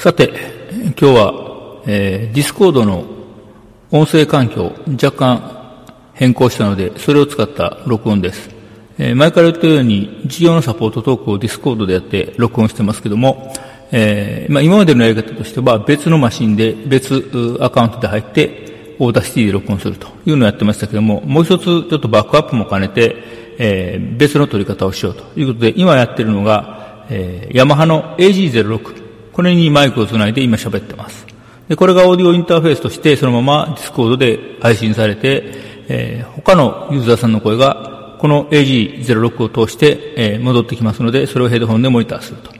さて、今日は、えー、 Discord の音声環境若干変更したので、それを使った録音です。えー、前から言ったように、事業のサポートトークを Discord でやって録音してますけども、えー、まあ、今までのやり方としては別のマシンで別アカウントで入って、 Audacity で録音するというのをやってましたけども、もう一つちょっとバックアップも兼ねて、えー、別の取り方をしようということで、今やってるのが、えー、ヤマハの AG06。これにマイクをつないで今喋ってます。で、これがオーディオインターフェースとしてそのまま Discord で配信されて、えー、他のユーザーさんの声がこの AG06 を通して、えー、戻ってきますので、それをヘッドホンでモニターすると。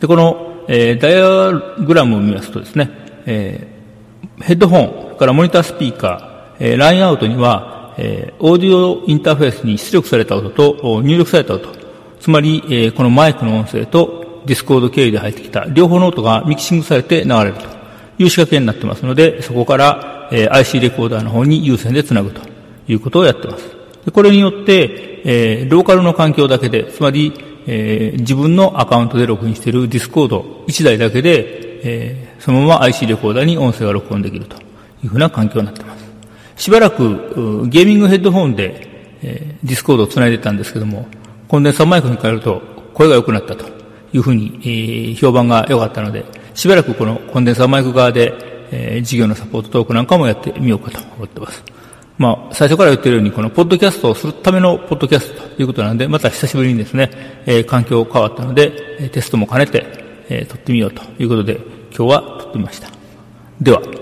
で、この、えー、ダイアグラムを見ますとですね、えー、ヘッドホンからモニタースピーカー、えー、ラインアウトには、えー、オーディオインターフェースに出力された音と入力された音、つまり、えー、このマイクの音声と Discord 経由で入ってきた。両方の音がミキシングされて流れると。いう仕掛けになってますので、そこから、えー、IC レコーダーの方に有線でつなぐと。いうことをやってます。これによって、えー、ローカルの環境だけで、つまり、えー、自分のアカウントでログインしている Discord 1台だけで、えー、そのまま IC レコーダーに音声が録音できると。いうふうな環境になっています。しばらくゲーミングヘッドホンで、えー、 Discord を繋いでたんですけども、コンデンサーマイクに変えると声が良くなったと。いうふうに、えー、評判が良かったので、しばらくこのコンデンサーマイク側で、えー、事業のサポートトークなんかもやってみようかと思ってます。まあ、最初から言ってるように、このポッドキャストをするためのポッドキャストということなんで、また久しぶりにですね、えー、環境変わったので、テストも兼ねて、えー、撮ってみようということで、今日は撮ってみました。では。